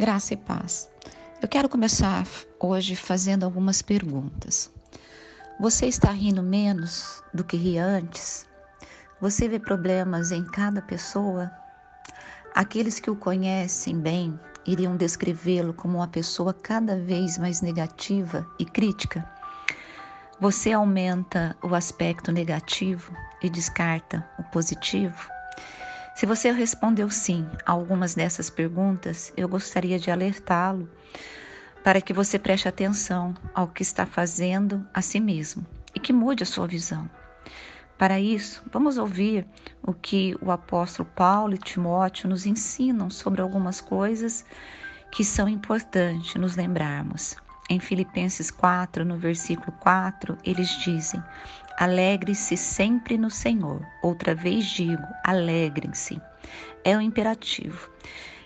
Graça e paz. Eu quero começar hoje fazendo algumas perguntas. Você está rindo menos do que ria antes? Você vê problemas em cada pessoa? Aqueles que o conhecem bem iriam descrevê-lo como uma pessoa cada vez mais negativa e crítica? Você aumenta o aspecto negativo e descarta o positivo? Se você respondeu sim a algumas dessas perguntas, eu gostaria de alertá-lo para que você preste atenção ao que está fazendo a si mesmo e que mude a sua visão. Para isso, vamos ouvir o que o apóstolo Paulo e Timóteo nos ensinam sobre algumas coisas que são importantes nos lembrarmos. Em Filipenses 4, no versículo 4, eles dizem: Alegre-se sempre no Senhor. Outra vez digo: alegrem-se. É um imperativo.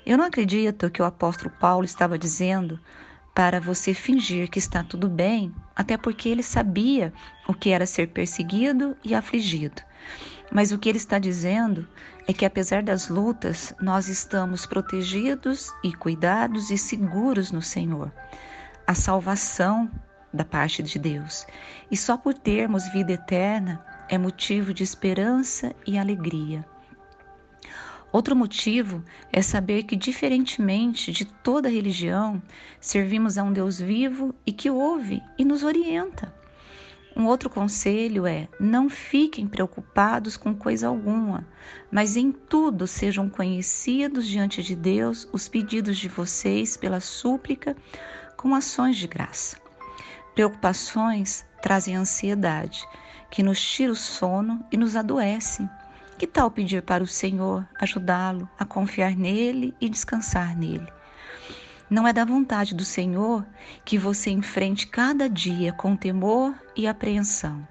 Eu não acredito que o apóstolo Paulo estava dizendo para você fingir que está tudo bem, até porque ele sabia o que era ser perseguido e afligido. Mas o que ele está dizendo é que, apesar das lutas, nós estamos protegidos e cuidados e seguros no Senhor a salvação da parte de Deus. E só por termos vida eterna é motivo de esperança e alegria. Outro motivo é saber que, diferentemente de toda religião, servimos a um Deus vivo e que ouve e nos orienta. Um outro conselho é: não fiquem preocupados com coisa alguma, mas em tudo sejam conhecidos diante de Deus os pedidos de vocês pela súplica com ações de graça. Preocupações trazem ansiedade, que nos tira o sono e nos adoece. Que tal pedir para o Senhor ajudá-lo a confiar nele e descansar nele? Não é da vontade do Senhor que você enfrente cada dia com temor e apreensão.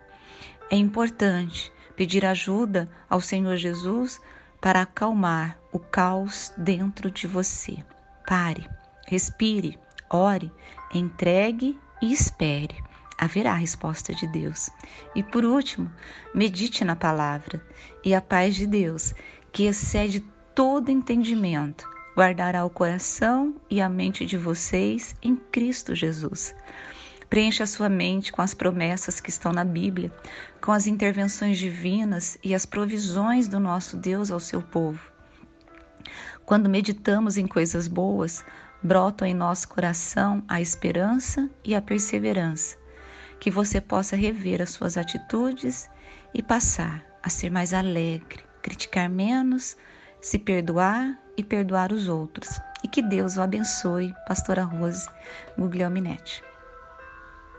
É importante pedir ajuda ao Senhor Jesus para acalmar o caos dentro de você. Pare, respire, Ore, entregue e espere. Haverá a resposta de Deus. E por último, medite na palavra e a paz de Deus, que excede todo entendimento, guardará o coração e a mente de vocês em Cristo Jesus. Preencha a sua mente com as promessas que estão na Bíblia, com as intervenções divinas e as provisões do nosso Deus ao seu povo. Quando meditamos em coisas boas, brotam em nosso coração a esperança e a perseverança, que você possa rever as suas atitudes e passar a ser mais alegre, criticar menos, se perdoar e perdoar os outros. E que Deus o abençoe, Pastora Rose Guglielminetti.